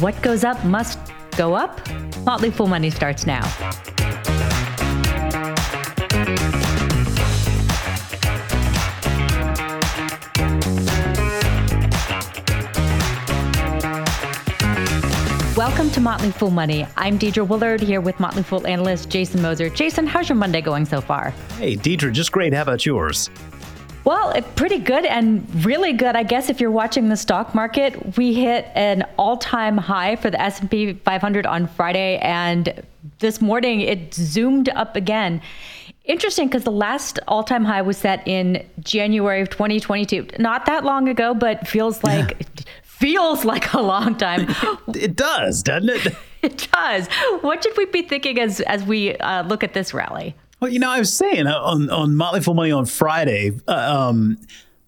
What goes up must go up? Motley Fool Money starts now. Welcome to Motley Fool Money. I'm Deidre Woollard here with Motley Fool analyst Jason Moser. Jason, how's your Monday going so far? Hey, Deidre, just great. How about yours? Well, pretty good and really good. I guess if you're watching the stock market, we hit an all-time high for the S&P 500 on Friday and this morning it zoomed up again. Interesting because the last all-time high was set in January of 2022. Not that long ago, but feels like yeah. feels like a long time. it does, doesn't it? it does. What should we be thinking as as we uh, look at this rally? Well, you know, I was saying uh, on on Motley Fool Money on Friday. Uh, um,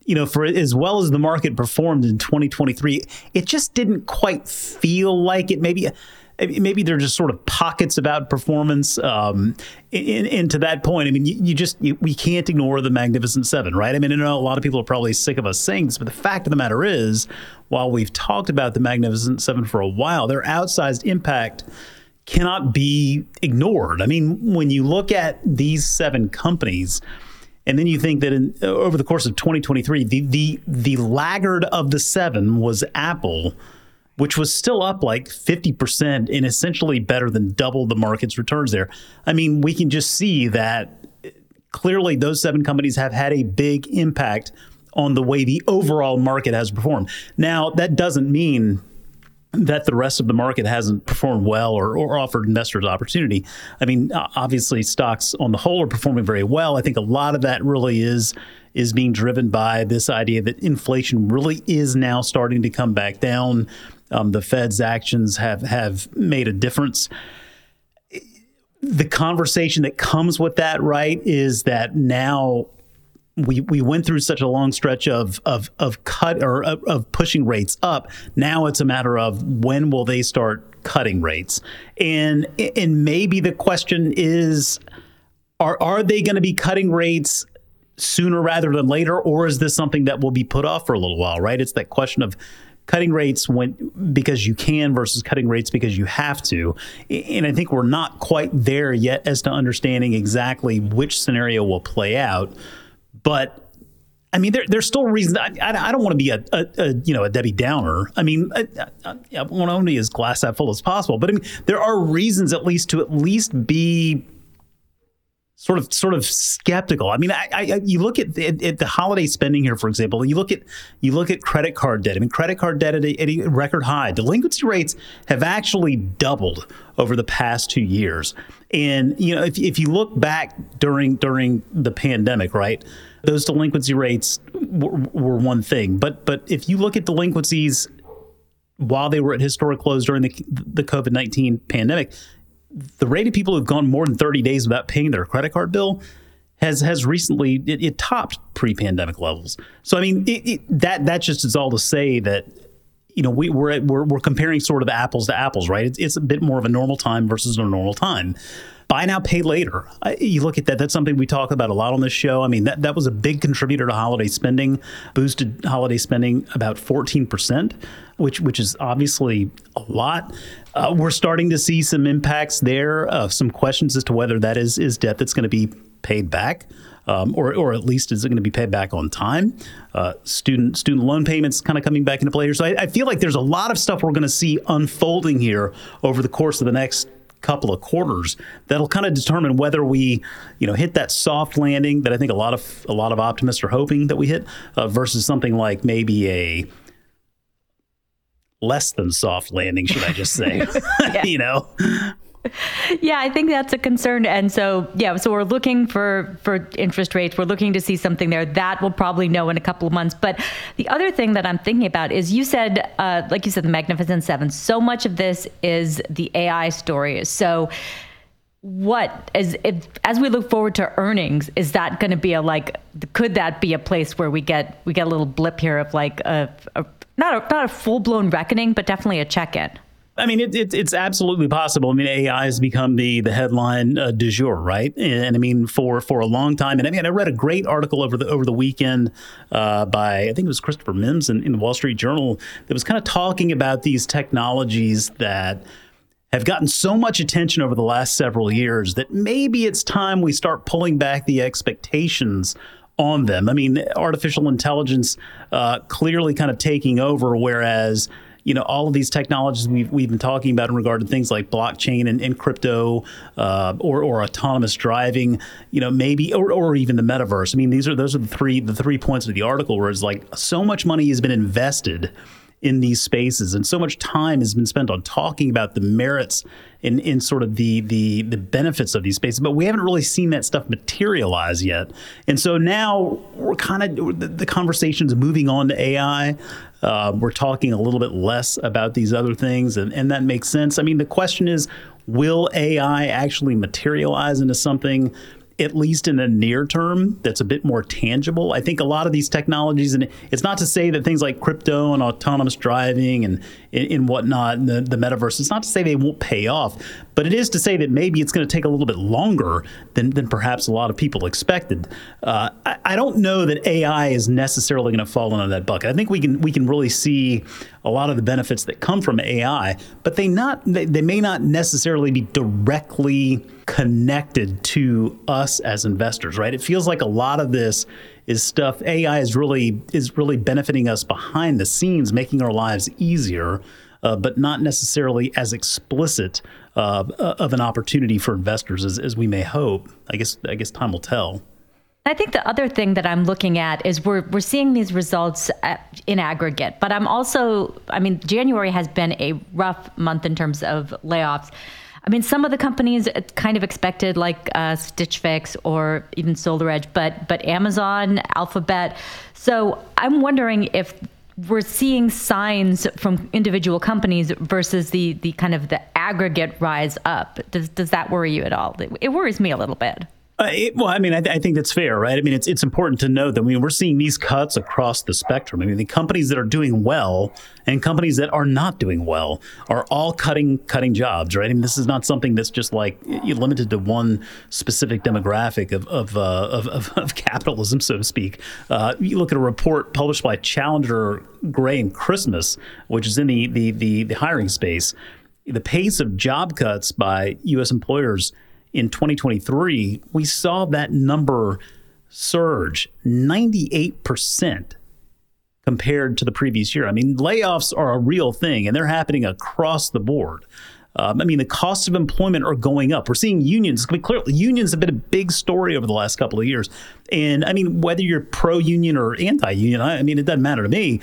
you know, for as well as the market performed in 2023, it just didn't quite feel like it. Maybe maybe they're just sort of pockets about performance. Um, and, to that point, I mean, you, you just you, we can't ignore the Magnificent Seven, right? I mean, I know a lot of people are probably sick of us saying this, but the fact of the matter is, while we've talked about the Magnificent Seven for a while, their outsized impact cannot be ignored. I mean, when you look at these seven companies, and then you think that in, over the course of 2023, the, the the laggard of the seven was Apple, which was still up like 50% and essentially better than double the market's returns there. I mean, we can just see that clearly those seven companies have had a big impact on the way the overall market has performed. Now, that doesn't mean that the rest of the market hasn't performed well or, or offered investors opportunity. I mean, obviously, stocks on the whole are performing very well. I think a lot of that really is is being driven by this idea that inflation really is now starting to come back down. Um, the Fed's actions have have made a difference. The conversation that comes with that, right, is that now we we went through such a long stretch of of of cut or of, of, pushing rates up. Now it's a matter of when will they start cutting rates, and and maybe the question is, are are they going to be cutting rates sooner rather than later, or is this something that will be put off for a little while? Right? It's that question of cutting rates when because you can versus cutting rates because you have to. And I think we're not quite there yet as to understanding exactly which scenario will play out. But I mean, there, there's still reasons. I, I, I don't want to be a, a, a, you know a Debbie Downer. I mean, I, I want to only as glass half full as possible. But I mean, there are reasons at least to at least be sort of sort of skeptical. I mean, I, I you look at the, at the, holiday spending here, for example. You look at you look at credit card debt. I mean, credit card debt at a, at a record high. Delinquency rates have actually doubled over the past two years. And you know, if if you look back during during the pandemic, right? Those delinquency rates were, were one thing. But but if you look at delinquencies while they were at historic lows during the the COVID nineteen pandemic, the rate of people who've gone more than thirty days without paying their credit card bill has has recently it, it topped pre pandemic levels. So I mean it, it, that that just is all to say that you know we, we're, we're we're comparing sort of apples to apples, right? It's, it's a bit more of a normal time versus a normal time buy now, pay later. You look at that, that's something we talk about a lot on this show. I mean, that, that was a big contributor to holiday spending, boosted holiday spending about 14%, which, which is obviously a lot. Uh, we're starting to see some impacts there, uh, some questions as to whether that is, is debt that's going to be paid back. Um, or, or at least is it going to be paid back on time? Uh, student student loan payments kind of coming back into play here. So I, I feel like there's a lot of stuff we're going to see unfolding here over the course of the next couple of quarters that'll kind of determine whether we, you know, hit that soft landing that I think a lot of a lot of optimists are hoping that we hit, uh, versus something like maybe a less than soft landing, should I just say? you know. yeah, I think that's a concern. And so, yeah, so we're looking for for interest rates. We're looking to see something there. That we'll probably know in a couple of months. But the other thing that I'm thinking about is you said, uh, like you said, the Magnificent Seven. So much of this is the AI story. So what as if, as we look forward to earnings is that going to be a like could that be a place where we get we get a little blip here of like a, a not a not a full blown reckoning but definitely a check in I mean, it, it, it's absolutely possible. I mean, AI has become the the headline uh, du jour, right? And, and, I mean, for for a long time. And I mean, I read a great article over the over the weekend uh, by I think it was Christopher Mims in, in the Wall Street Journal that was kind of talking about these technologies that have gotten so much attention over the last several years that maybe it's time we start pulling back the expectations on them. I mean, artificial intelligence uh, clearly kind of taking over, whereas you know, all of these technologies we've, we've been talking about in regard to things like blockchain and, and crypto uh, or, or autonomous driving, you know, maybe, or, or even the metaverse. I mean, these are, those are the three, the three points of the article where it's like so much money has been invested in these spaces. And so much time has been spent on talking about the merits in, in sort of the, the the benefits of these spaces but we haven't really seen that stuff materialize yet. And so now we're kind of the, the conversation's moving on to ai uh, we're talking a little bit less about these other things, and, and that makes sense. I mean, the question is will AI actually materialize into something at least in the near term, that's a bit more tangible. I think a lot of these technologies, and it's not to say that things like crypto and autonomous driving and, and whatnot, and the, the metaverse, it's not to say they won't pay off, but it is to say that maybe it's going to take a little bit longer than, than perhaps a lot of people expected. Uh, I, I, don't know that AI is necessarily going to fall into that bucket. I think we can we can really see a lot of the benefits that come from AI, but they not they, they may not necessarily be directly connected to us as investors, right? It feels like a lot of this is stuff AI is really is really benefiting us behind the scenes, making our lives easier, uh, but not necessarily as explicit uh, of an opportunity for investors as, as we may hope. I guess I guess time will tell. I think the other thing that I'm looking at is we're we're seeing these results in aggregate, but I'm also I mean January has been a rough month in terms of layoffs. I mean, some of the companies kind of expected, like uh, Stitch Fix or even SolarEdge, but but Amazon, Alphabet. So I'm wondering if we're seeing signs from individual companies versus the the kind of the aggregate rise up. Does does that worry you at all? It worries me a little bit. Uh, it, well, I mean, I, th- I, think that's fair, right? I mean, it's it's important to note that I mean, we're seeing these cuts across the spectrum. I mean, the companies that are doing well and companies that are not doing well are all cutting cutting jobs, right? I mean, this is not something that's just like limited to one specific demographic of of, uh, of, of, of, capitalism, so to speak. Uh, you look at a report published by Challenger, Gray, and Christmas, which is in the the, the, the hiring space. The pace of job cuts by U.S. employers in 2023, we saw that number surge 98% compared to the previous year. I mean, layoffs are a real thing and they're happening across the board. Um, I mean, the costs of employment are going up. We're seeing unions. I clearly, unions have been a big story over the last couple of years. And I mean, whether you're pro union or anti union, I mean, it doesn't matter to me.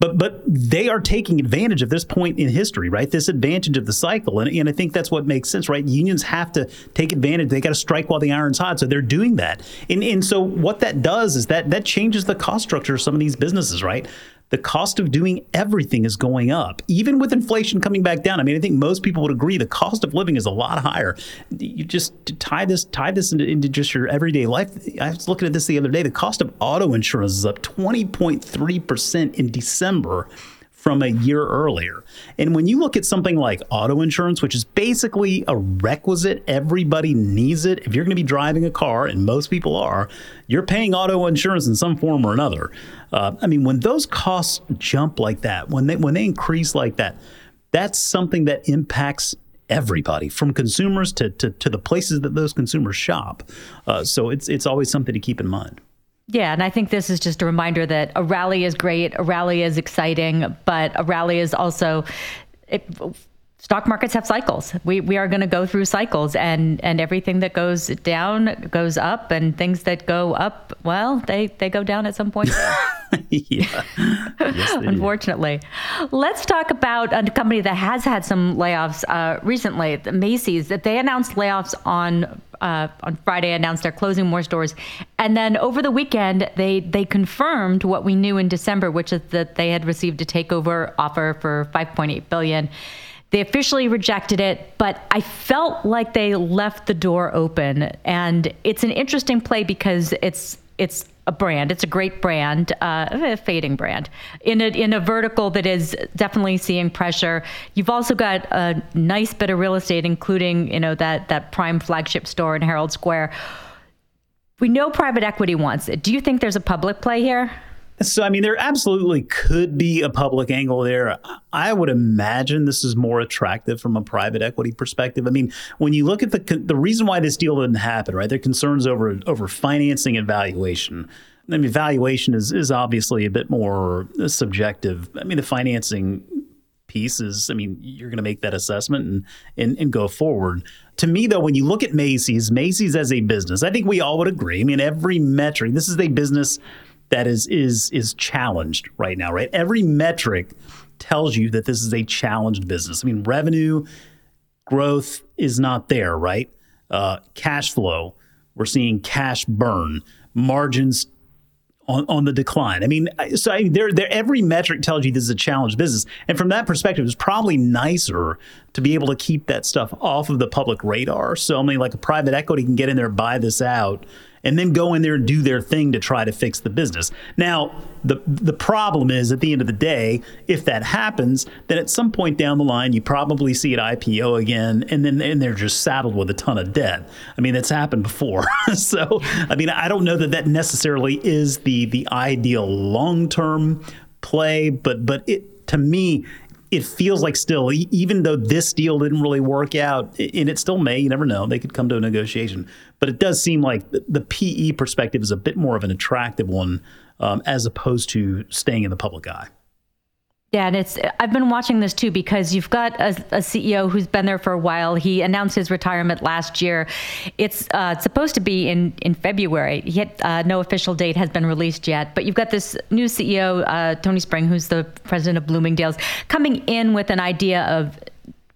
But but they are taking advantage of this point in history, right? This advantage of the cycle, and, and I think that's what makes sense, right? Unions have to take advantage. They got to strike while the iron's hot, so they're doing that. And and so what that does is that that changes the cost structure of some of these businesses, right? The cost of doing everything is going up, even with inflation coming back down. I mean, I think most people would agree the cost of living is a lot higher. You just tie this tie this into, into just your everyday life. I was looking at this the other day. The cost of auto insurance is up 20.3 percent in December from a year earlier. And when you look at something like auto insurance, which is basically a requisite, everybody needs it. If you're going to be driving a car, and most people are, you're paying auto insurance in some form or another. Uh, I mean, when those costs jump like that, when they when they increase like that, that's something that impacts everybody from consumers to, to, to the places that those consumers shop. Uh, so it's it's always something to keep in mind. Yeah, and I think this is just a reminder that a rally is great, a rally is exciting, but a rally is also. It, stock markets have cycles. We we are going to go through cycles, and and everything that goes down goes up, and things that go up, well, they they go down at some point. yeah. Yes, they do. unfortunately. Let's talk about a company that has had some layoffs uh, recently, the Macy's. That they announced layoffs on uh, on Friday, announced they're closing more stores, and then over the weekend they they confirmed what we knew in December, which is that they had received a takeover offer for 5.8 billion. They officially rejected it, but I felt like they left the door open, and it's an interesting play because it's it's a brand. It's a great brand, uh, a fading brand in a in a vertical that is definitely seeing pressure. You've also got a nice bit of real estate, including you know that that prime flagship store in Herald Square. We know private equity wants it. Do you think there's a public play here? So, I mean, there absolutely could be a public angle there. I would imagine this is more attractive from a private equity perspective. I mean, when you look at the the reason why this deal didn't happen, right? There are concerns over over financing and valuation. I mean, valuation is is obviously a bit more subjective. I mean, the financing piece is, I mean, you're going to make that assessment and, and and go forward. To me, though, when you look at Macy's, Macy's as a business, I think we all would agree. I mean, every metric, this is a business that is is is challenged right now, right? Every metric tells you that this is a challenged business. I mean, revenue growth is not there, right? Uh, cash flow, we're seeing cash burn, margins on, on the decline. I mean, so I, there, there, every metric tells you this is a challenged business, and from that perspective, it's probably nicer to be able to keep that stuff off of the public radar. So, I mean, like a private equity can get in there, buy this out, and then go in there and do their thing to try to fix the business. Now, the the problem is at the end of the day, if that happens, then at some point down the line, you probably see it IPO again, and then and they're just saddled with a ton of debt. I mean, that's happened before. so, I mean, I don't know that that necessarily is the the ideal long term play, but but it to me it feels like still, even though this deal didn't really work out, and it still may, you never know, they could come to a negotiation. But it does seem like the PE perspective is a bit more of an attractive one um, as opposed to staying in the public eye. Yeah, and it's I've been watching this too because you've got a, a, CEO who's been there for a while. He announced his retirement last year. It's uh, supposed to be in in February. Yet uh, no official date has been released yet. But you've got this new CEO, uh, Tony Spring, who's the president of Bloomingdale's, coming in with an idea of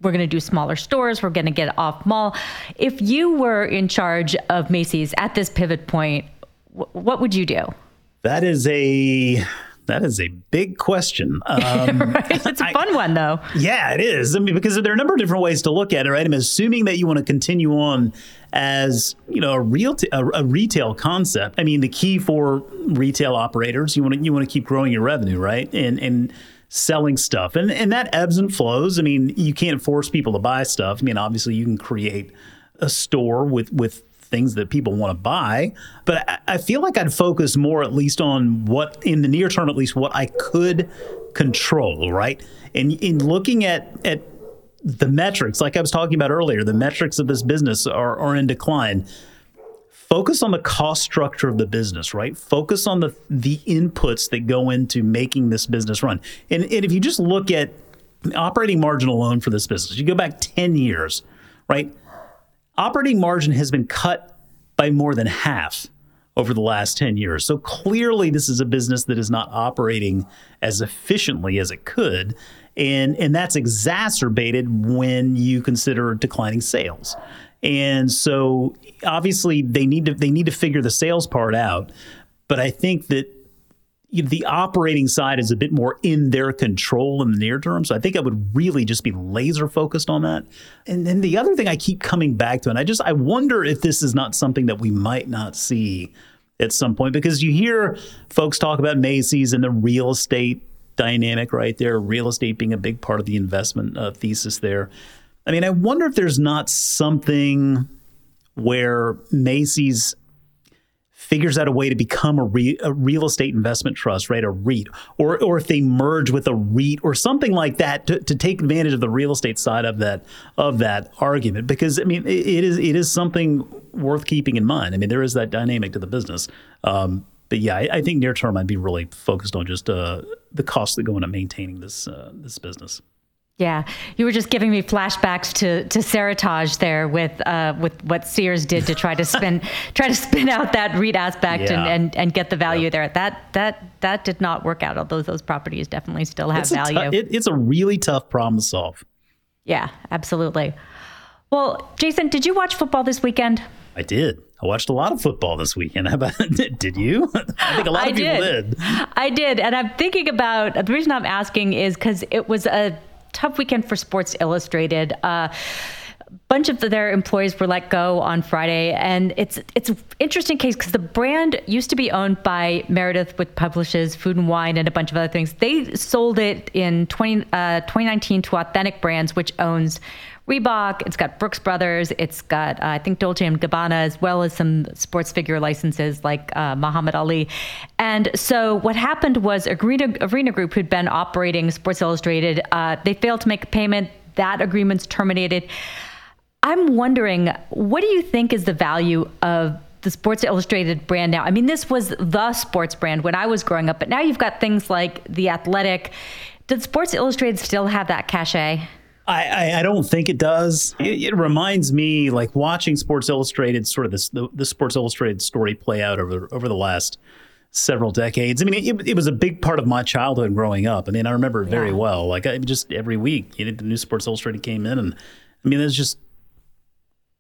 we're going to do smaller stores. We're going to get off mall. If you were in charge of Macy's at this pivot point, what would you do? That is a that is a big question. Um, right? It's a fun I, one, though. Yeah, it is. I mean, because there are a number of different ways to look at it, right? I'm assuming that you want to continue on as you know a real t- a, a retail concept. I mean, the key for retail operators, you want to you want to keep growing your revenue, right? And and selling stuff, and and that ebbs and flows. I mean, you can't force people to buy stuff. I mean, obviously, you can create a store with with things that people want to buy. But I, I feel like I'd focus more, at least, on what in the near term, at least, what I could control, right? And in looking at at the metrics, like I was talking about earlier, the metrics of this business are, are in decline. Focus on the cost structure of the business, right? Focus on the the inputs that go into making this business run. And, and if you just look at operating margin alone for this business, you go back 10 years, right? Operating margin has been cut by more than half over the last 10 years. So clearly, this is a business that is not operating as efficiently as it could. And, and that's exacerbated when you consider declining sales. And so obviously they need to they need to figure the sales part out. But I think that the operating side is a bit more in their control in the near term. So I think I would really just be laser focused on that. And then the other thing I keep coming back to, and I just I wonder if this is not something that we might not see at some point because you hear folks talk about Macy's and the real estate dynamic right there, real estate being a big part of the investment uh, thesis there. I mean, I wonder if there's not something where Macy's figures out a way to become a, re, a, real estate investment trust, right? A REIT, or or if they merge with a REIT or something like that to, to take advantage of the real estate side of that of that argument. Because I mean, it, is it is something worth keeping in mind. I mean, there is that dynamic to the business. Um, but yeah, I, I, think near term, I'd be really focused on just uh, the costs that go into maintaining this uh, this business. Yeah, you were just giving me flashbacks to to Seritage there with uh, with what Sears did to try to spin try to spin out that REIT aspect yeah. and, and, and get the value there. That that that did not work out. Although those properties definitely still have it's value. T- it, it's a really tough problem to solve. Yeah, absolutely. Well, Jason, did you watch football this weekend? I did. I watched a lot of football this weekend. How about did you? I think a lot of people did. did. I did, and I'm thinking about the reason I'm asking is because it was a tough weekend for Sports Illustrated. Uh, bunch of their employees were let go on Friday, and it's it's an interesting case because the brand used to be owned by Meredith, which publishes Food and Wine and a bunch of other things. They sold it in 20, uh, 2019 to Authentic Brands, which owns Reebok. It's got Brooks Brothers. It's got uh, I think Dolce and Gabbana as well as some sports figure licenses like uh, Muhammad Ali. And so what happened was Arena, Arena Group, who'd been operating Sports Illustrated, uh, they failed to make a payment. That agreement's terminated. I'm wondering, what do you think is the value of the Sports Illustrated brand now? I mean, this was the sports brand when I was growing up, but now you've got things like The Athletic. Did Sports Illustrated still have that cachet? I, I, I, don't think it does. It, it, reminds me like watching Sports Illustrated, sort of this the, the Sports Illustrated story play out over over the last several decades. I mean, it, it was a big part of my childhood growing up. I mean, I remember it very yeah. well. Like I, just every week, you know, the new Sports Illustrated came in, and I mean, it was just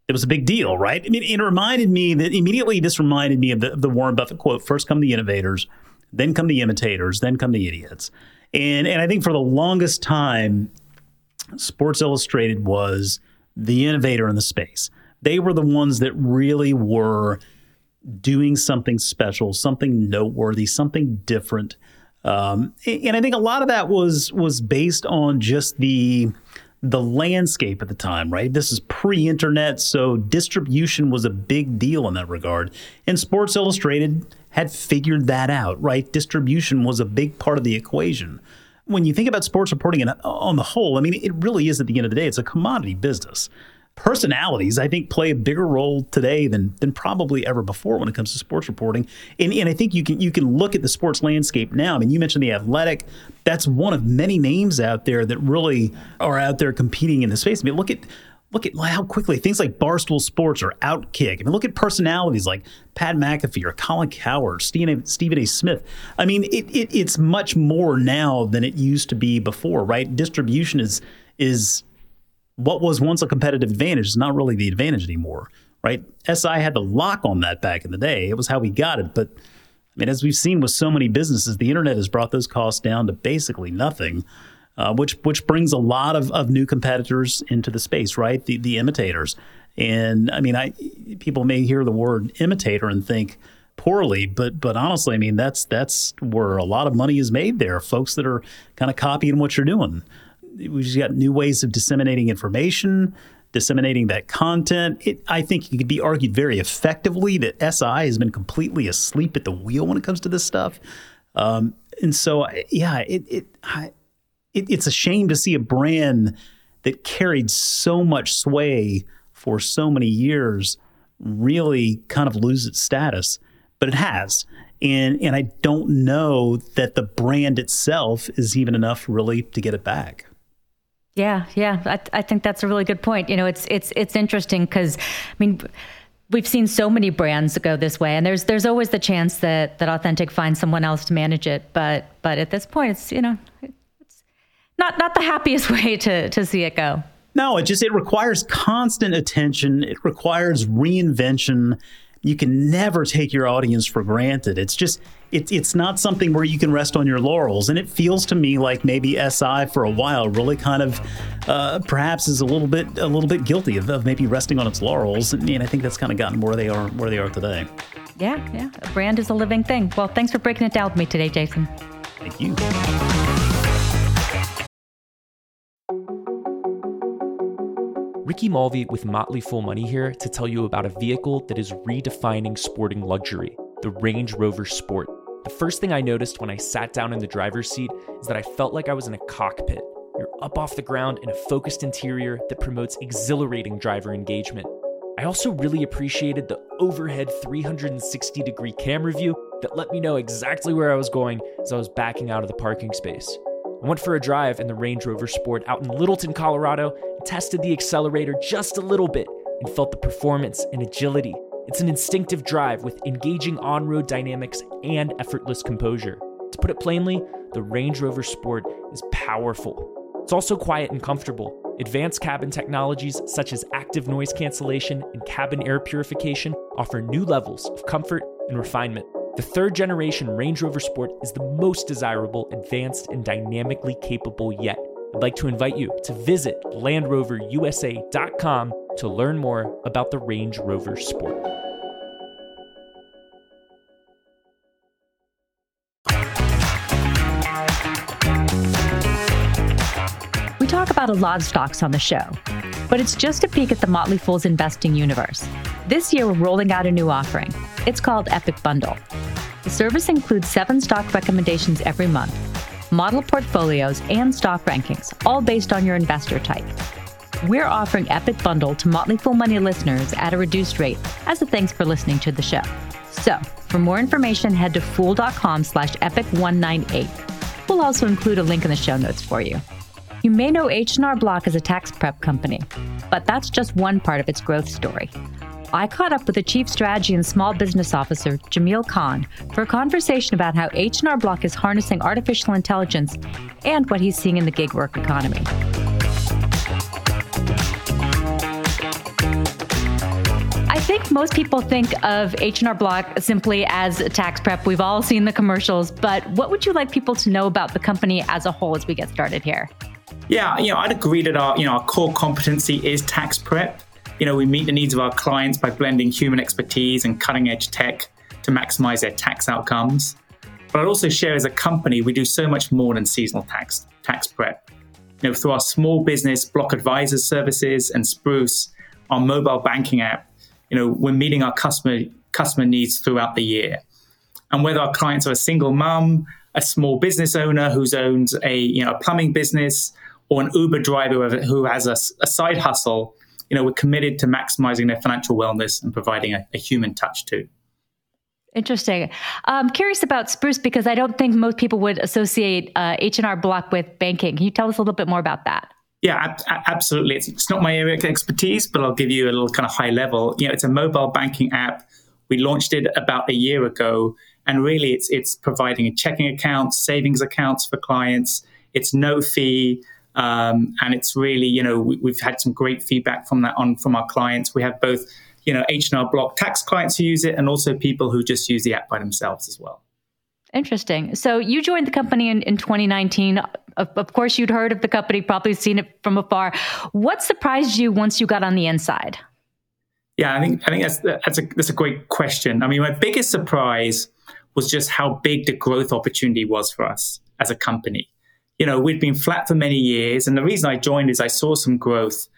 it was a big deal, right? I mean, it reminded me that immediately. This reminded me of the, of the Warren Buffett quote: first come the innovators, then come the imitators, then come the idiots." And and I think for the longest time, Sports Illustrated was the innovator in the space. They were the ones that really were doing something special, something noteworthy, something different. Um, and I think a lot of that was was based on just the the landscape at the time, right? This is pre-internet, so distribution was a big deal in that regard. And Sports Illustrated had figured that out, right? Distribution was a big part of the equation when you think about sports reporting on the whole, I mean, it really is at the end of the day, it's a commodity business. Personalities, I think, play a bigger role today than than probably ever before when it comes to sports reporting. And, and I think you can you can look at the sports landscape now. I mean, you mentioned the Athletic. That's one of many names out there that really are out there competing in the space. I mean, look at look at how quickly things like Barstool Sports or Outkick. I mean, look at personalities like Pat McAfee or Colin Cowherd, Stephen A. Stephen a. Smith. I mean, it, it, it's much more now than it used to be before, right? Distribution is is what was once a competitive advantage is not really the advantage anymore, right? SI had the lock on that back in the day. It was how we got it, but I mean, as we've seen with so many businesses, the internet has brought those costs down to basically nothing uh, which which brings a lot of, of new competitors into the space, right? The the imitators, and I mean, I people may hear the word imitator and think poorly, but but honestly, I mean that's that's where a lot of money is made there. Folks that are kind of copying what you're doing. We've got new ways of disseminating information, disseminating that content. It, I think it could be argued very effectively that SI has been completely asleep at the wheel when it comes to this stuff. Um, and so, yeah, it, it I, it, it's a shame to see a brand that carried so much sway for so many years really kind of lose its status, but it has. And and I don't know that the brand itself is even enough really to get it back. Yeah, yeah, I, I think that's a really good point. You know, it's it's it's interesting because, I mean, we've seen so many brands go this way, and there's there's always the chance that that Authentic finds someone else to manage it. But but at this point, it's you know, not not the happiest way to to see it go. No, it just it requires constant attention. It requires reinvention. You can never take your audience for granted. It's just it's it's not something where you can rest on your laurels. And it feels to me like maybe SI for a while really kind of uh, perhaps is a little bit a little bit guilty of, of maybe resting on its laurels. And, and I think that's kind of gotten where they are where they are today. Yeah, yeah. A brand is a living thing. Well, thanks for breaking it down with me today, Jason. Thank you. Ricky Mulvey with Motley Fool Money here to tell you about a vehicle that is redefining sporting luxury the Range Rover Sport. The first thing I noticed when I sat down in the driver's seat is that I felt like I was in a cockpit. You're up off the ground in a focused interior that promotes exhilarating driver engagement. I also really appreciated the overhead 360 degree camera view that let me know exactly where I was going as I was backing out of the parking space. I went for a drive in the Range Rover Sport out in Littleton, Colorado, and tested the accelerator just a little bit and felt the performance and agility. It's an instinctive drive with engaging on road dynamics and effortless composure. To put it plainly, the Range Rover Sport is powerful. It's also quiet and comfortable. Advanced cabin technologies such as active noise cancellation and cabin air purification offer new levels of comfort and refinement. The third generation Range Rover Sport is the most desirable, advanced, and dynamically capable yet. I'd like to invite you to visit LandRoverUSA.com to learn more about the Range Rover Sport. We talk about a lot of stocks on the show, but it's just a peek at the Motley Fool's investing universe. This year, we're rolling out a new offering. It's called Epic Bundle. The service includes seven stock recommendations every month, model portfolios, and stock rankings, all based on your investor type. We're offering Epic Bundle to Motley Fool Money listeners at a reduced rate as a thanks for listening to the show. So, for more information, head to fool.com slash epic198. We'll also include a link in the show notes for you. You may know H&R Block as a tax prep company, but that's just one part of its growth story. I caught up with the Chief Strategy and Small Business Officer, Jamil Khan, for a conversation about how H&R Block is harnessing artificial intelligence and what he's seeing in the gig work economy. I think most people think of H&R Block simply as tax prep. We've all seen the commercials, but what would you like people to know about the company as a whole as we get started here? Yeah, you know, I'd agree that our, you know, our core competency is tax prep. You know, we meet the needs of our clients by blending human expertise and cutting edge tech to maximize their tax outcomes. But I'd also share as a company, we do so much more than seasonal tax tax prep. You know, through our small business block advisors services and Spruce, our mobile banking app, you know, we're meeting our customer customer needs throughout the year. And whether our clients are a single mum, a small business owner who's owns a you know a plumbing business, or an Uber driver who has a, a side hustle, you know, we're committed to maximizing their financial wellness and providing a, a human touch too. Interesting. I'm curious about Spruce because I don't think most people would associate uh, H&R Block with banking. Can you tell us a little bit more about that? Yeah, ab- absolutely. It's, it's, not my area of expertise, but I'll give you a little kind of high level. You know, it's a mobile banking app. We launched it about a year ago, and really, it's it's providing a checking accounts, savings accounts for clients. It's no fee. Um, and it's really, you know, we, have had some great feedback from that on from our clients. We have both, you know, H&R Block tax clients who use it and also people who just use the app by themselves as well. Interesting. So you joined the company in, in 2019. Of, of course, you'd heard of the company, probably seen it from afar. What surprised you once you got on the inside? Yeah, I think I think that's that's a that's a great question. I mean, my biggest surprise was just how big the growth opportunity was for us as a company you know, we'd been flat for many years. And the reason I joined is I saw some growth.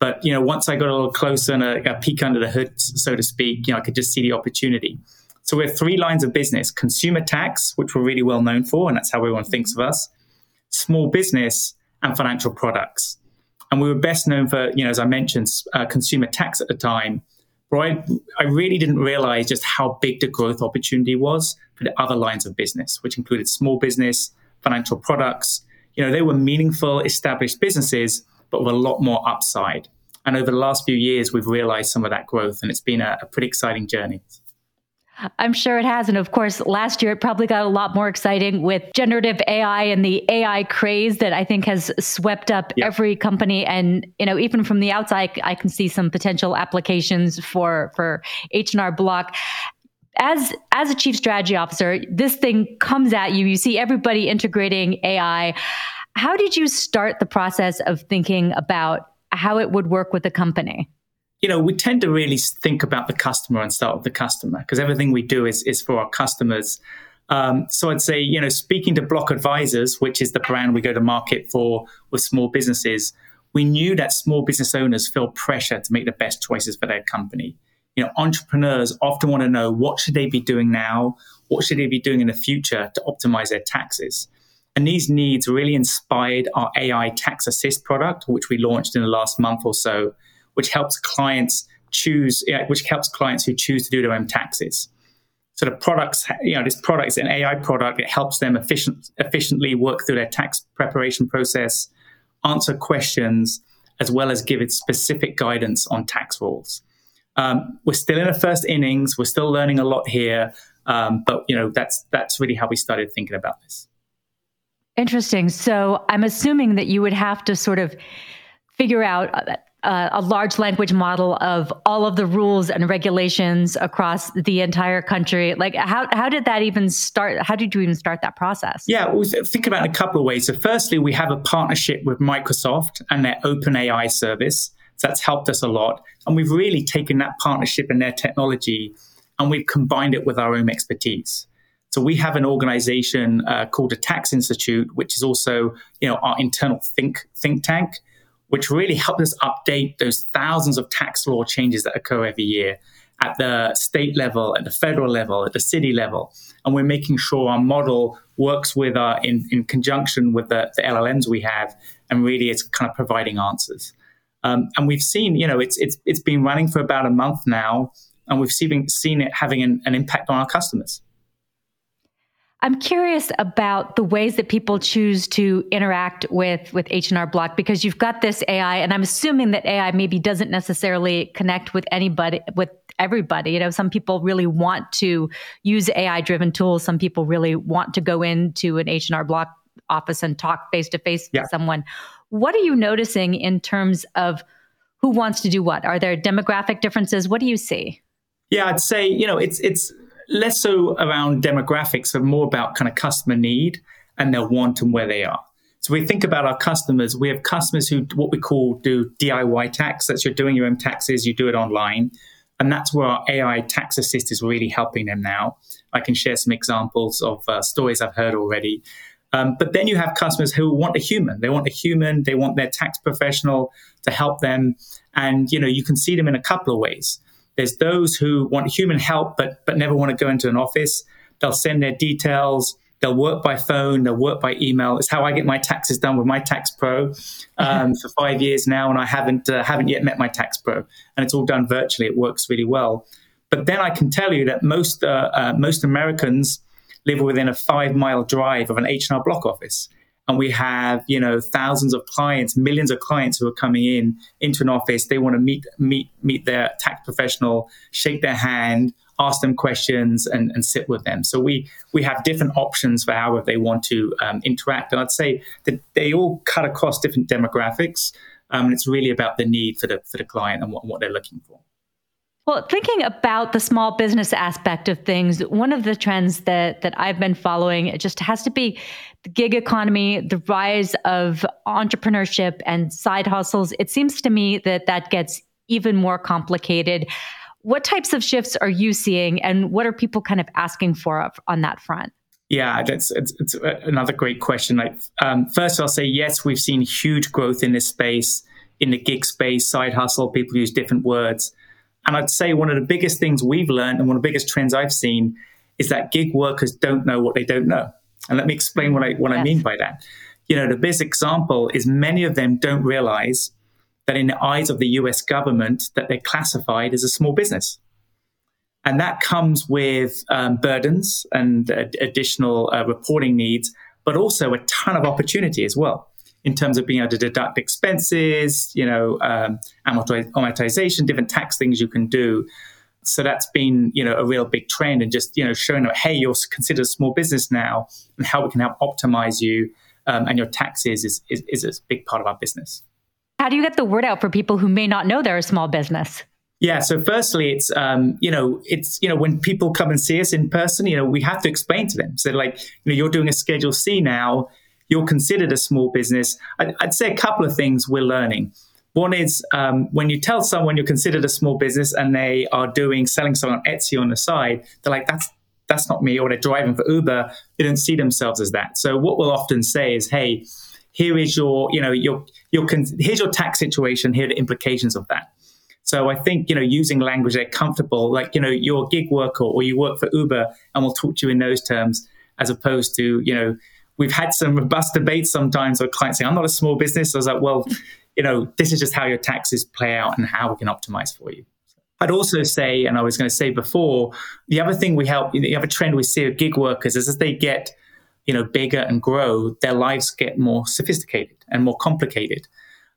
But, you know, once I got a little closer and a, a peek under the hood, so to speak, you know, I could just see the opportunity. So we have three lines of business consumer tax, which we're really well known for, and that's how everyone thinks of us, small business, and financial products. And we were best known for, you know, as I mentioned, uh, consumer tax at the time. But I, I really didn't realize just how big the growth opportunity was for the other lines of business, which included small business, financial products. You know, they were meaningful, established businesses, but with a lot more upside. And over the last few years, we've realized some of that growth, and it's been a, a pretty exciting journey. I'm sure it has. And of course, last year it probably got a lot more exciting with generative AI and the AI craze that I think has swept up yep. every company. And, you know, even from the outside, I can see some potential applications for, for H&R Block as as a chief strategy officer, this thing comes at you. You see everybody integrating AI. How did you start the process of thinking about how it would work with the company? You know, we tend to really think about the customer and start with the customer because everything we do is is for our customers. Um, so I'd say, you know, speaking to Block Advisors, which is the brand we go to market for with small businesses, we knew that small business owners feel pressure to make the best choices for their company you know, entrepreneurs often want to know what should they be doing now? What should they be doing in the future to optimize their taxes? And these needs really inspired our AI Tax Assist product, which we launched in the last month or so, which helps clients choose, which helps clients who choose to do their own taxes. So the products, you know, this product is an AI product. It helps them efficient, efficiently work through their tax preparation process, answer questions, as well as give it specific guidance on tax rules. Um, we're still in the first innings. We're still learning a lot here, um, but you know that's that's really how we started thinking about this. Interesting. So I'm assuming that you would have to sort of figure out uh, a large language model of all of the rules and regulations across the entire country. Like, how how did that even start? How did you even start that process? Yeah, we think about it a couple of ways. So, firstly, we have a partnership with Microsoft and their Open AI service. So that's helped us a lot. And we've really taken that partnership and their technology and we've combined it with our own expertise. So we have an organization uh, called the Tax Institute, which is also, you know, our internal think think tank, which really helped us update those thousands of tax law changes that occur every year at the state level, at the federal level, at the city level. And we're making sure our model works with our in, in conjunction with the, the LLMs we have, and really it's kind of providing answers. Um, and we've seen, you know, it's it's it's been running for about a month now, and we've seen seen it having an, an impact on our customers. I'm curious about the ways that people choose to interact with with H&R Block because you've got this AI and I'm assuming that AI maybe doesn't necessarily connect with anybody with everybody. You know, some people really want to use AI driven tools, some people really want to go into an H&R Block office and talk face to face with someone. What are you noticing in terms of who wants to do what? Are there demographic differences? What do you see? Yeah, I'd say, you know, it's it's less so around demographics and more about kind of customer need and their want and where they are. So we think about our customers. We have customers who what we call do DIY tax. That's you're doing your own taxes, you do it online. And that's where our AI tax assist is really helping them now. I can share some examples of uh, stories I've heard already. Um, but then you have customers who want a human. They want a human. They want their tax professional to help them. And you know, you can see them in a couple of ways. There's those who want human help, but but never want to go into an office. They'll send their details. They'll work by phone. They'll work by email. It's how I get my taxes done with my tax pro um, for five years now, and I haven't uh, haven't yet met my tax pro. And it's all done virtually. It works really well. But then I can tell you that most uh, uh, most Americans live within a five mile drive of an H&R Block office. And we have, you know, thousands of clients, millions of clients who are coming in into an office. They want to meet meet meet their tax professional, shake their hand, ask them questions, and, and sit with them. So we we have different options for how they want to um, interact. And I'd say that they all cut across different demographics. Um, and it's really about the need for the for the client and what, what they're looking for. Well, thinking about the small business aspect of things, one of the trends that that I've been following it just has to be the gig economy, the rise of entrepreneurship and side hustles. It seems to me that that gets even more complicated. What types of shifts are you seeing, and what are people kind of asking for on that front? Yeah, that's it's, it's another great question. Like, um, first, I'll say yes, we've seen huge growth in this space, in the gig space, side hustle. People use different words. And I'd say one of the biggest things we've learned and one of the biggest trends I've seen is that gig workers don't know what they don't know. And let me explain what I what yes. I mean by that. You know, the best example is many of them don't realize that in the eyes of the US government that they're classified as a small business. And that comes with um, burdens and uh, additional uh, reporting needs, but also a ton of opportunity as well in terms of being able to deduct expenses, you know, um, amortization, different tax things you can do. So that's been, you know, a real big trend and just, you know, showing that, hey, you're considered a small business now and how we can help optimize you um, and your taxes is, is, is a big part of our business. How do you get the word out for people who may not know they're a small business? Yeah. So firstly, it's um, you know, it's you know, when people come and see us in person, you know, we have to explain to them. So like, you know, you're doing a Schedule C now you're considered a small business, I'd, I'd say a couple of things we're learning. One is um, when you tell someone you're considered a small business and they are doing selling something on Etsy on the side, they're like, that's that's not me, or they're driving for Uber. They don't see themselves as that. So what we'll often say is, hey, here is your, you know, your your here's your tax situation. Here are the implications of that. So I think you know using language they're comfortable, like you know you're a gig worker or you work for Uber, and we'll talk to you in those terms, as opposed to you know we've had some robust debates sometimes with clients saying, I'm not a small business. I was like, well, you know, this is just how your taxes play out and how we can optimize for you. I'd also say, and I was going to say before, the other thing we help, the other trend we see with gig workers is as they get, you know, bigger and grow, their lives get more sophisticated and more complicated.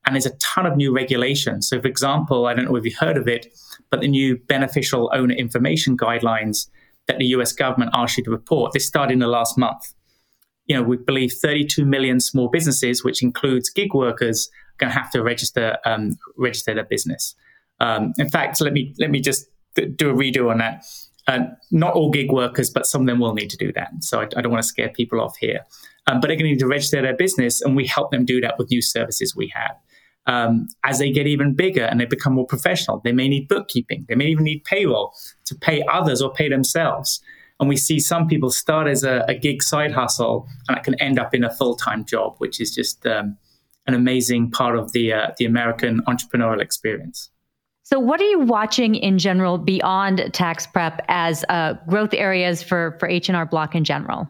And there's a ton of new regulations. So, for example, I don't know if you've heard of it, but the new beneficial owner information guidelines that the US government asked you to report, this started in the last month. You know, we believe 32 million small businesses, which includes gig workers, are going to have to register um, register their business. Um, in fact, let me let me just do a redo on that. Uh, not all gig workers, but some of them will need to do that. So I, I don't want to scare people off here. Um, but they're going to need to register their business, and we help them do that with new services we have. Um, as they get even bigger and they become more professional, they may need bookkeeping. They may even need payroll to pay others or pay themselves. And we see some people start as a, a gig side hustle, and it can end up in a full time job, which is just um, an amazing part of the uh, the American entrepreneurial experience. So, what are you watching in general beyond tax prep as uh, growth areas for for H and R Block in general?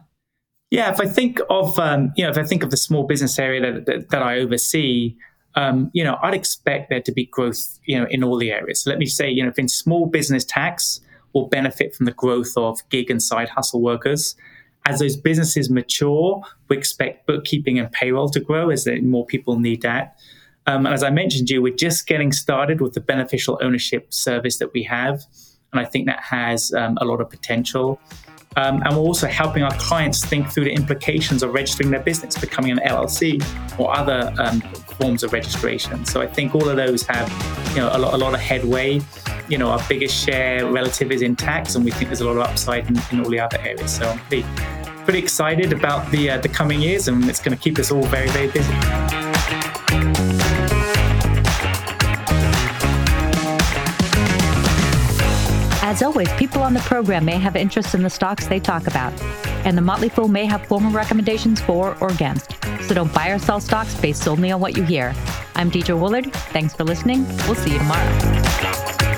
Yeah, if I think of um, you know if I think of the small business area that that, that I oversee, um, you know I'd expect there to be growth you know in all the areas. So let me say you know if in small business tax will benefit from the growth of gig and side hustle workers. As those businesses mature, we expect bookkeeping and payroll to grow as more people need that. Um, and as I mentioned to you, we're just getting started with the beneficial ownership service that we have. And I think that has um, a lot of potential. Um, and we're also helping our clients think through the implications of registering their business, becoming an LLC or other um, forms of registration. So I think all of those have, you know, a lot, a lot of headway. You know, our biggest share relative is in tax, and we think there's a lot of upside in, in all the other areas. So I'm pretty, pretty excited about the uh, the coming years, and it's going to keep us all very, very busy. As always, people on the program may have interest in the stocks they talk about, and the Motley Fool may have formal recommendations for or against. So don't buy or sell stocks based solely on what you hear. I'm Deidre Woollard. Thanks for listening. We'll see you tomorrow.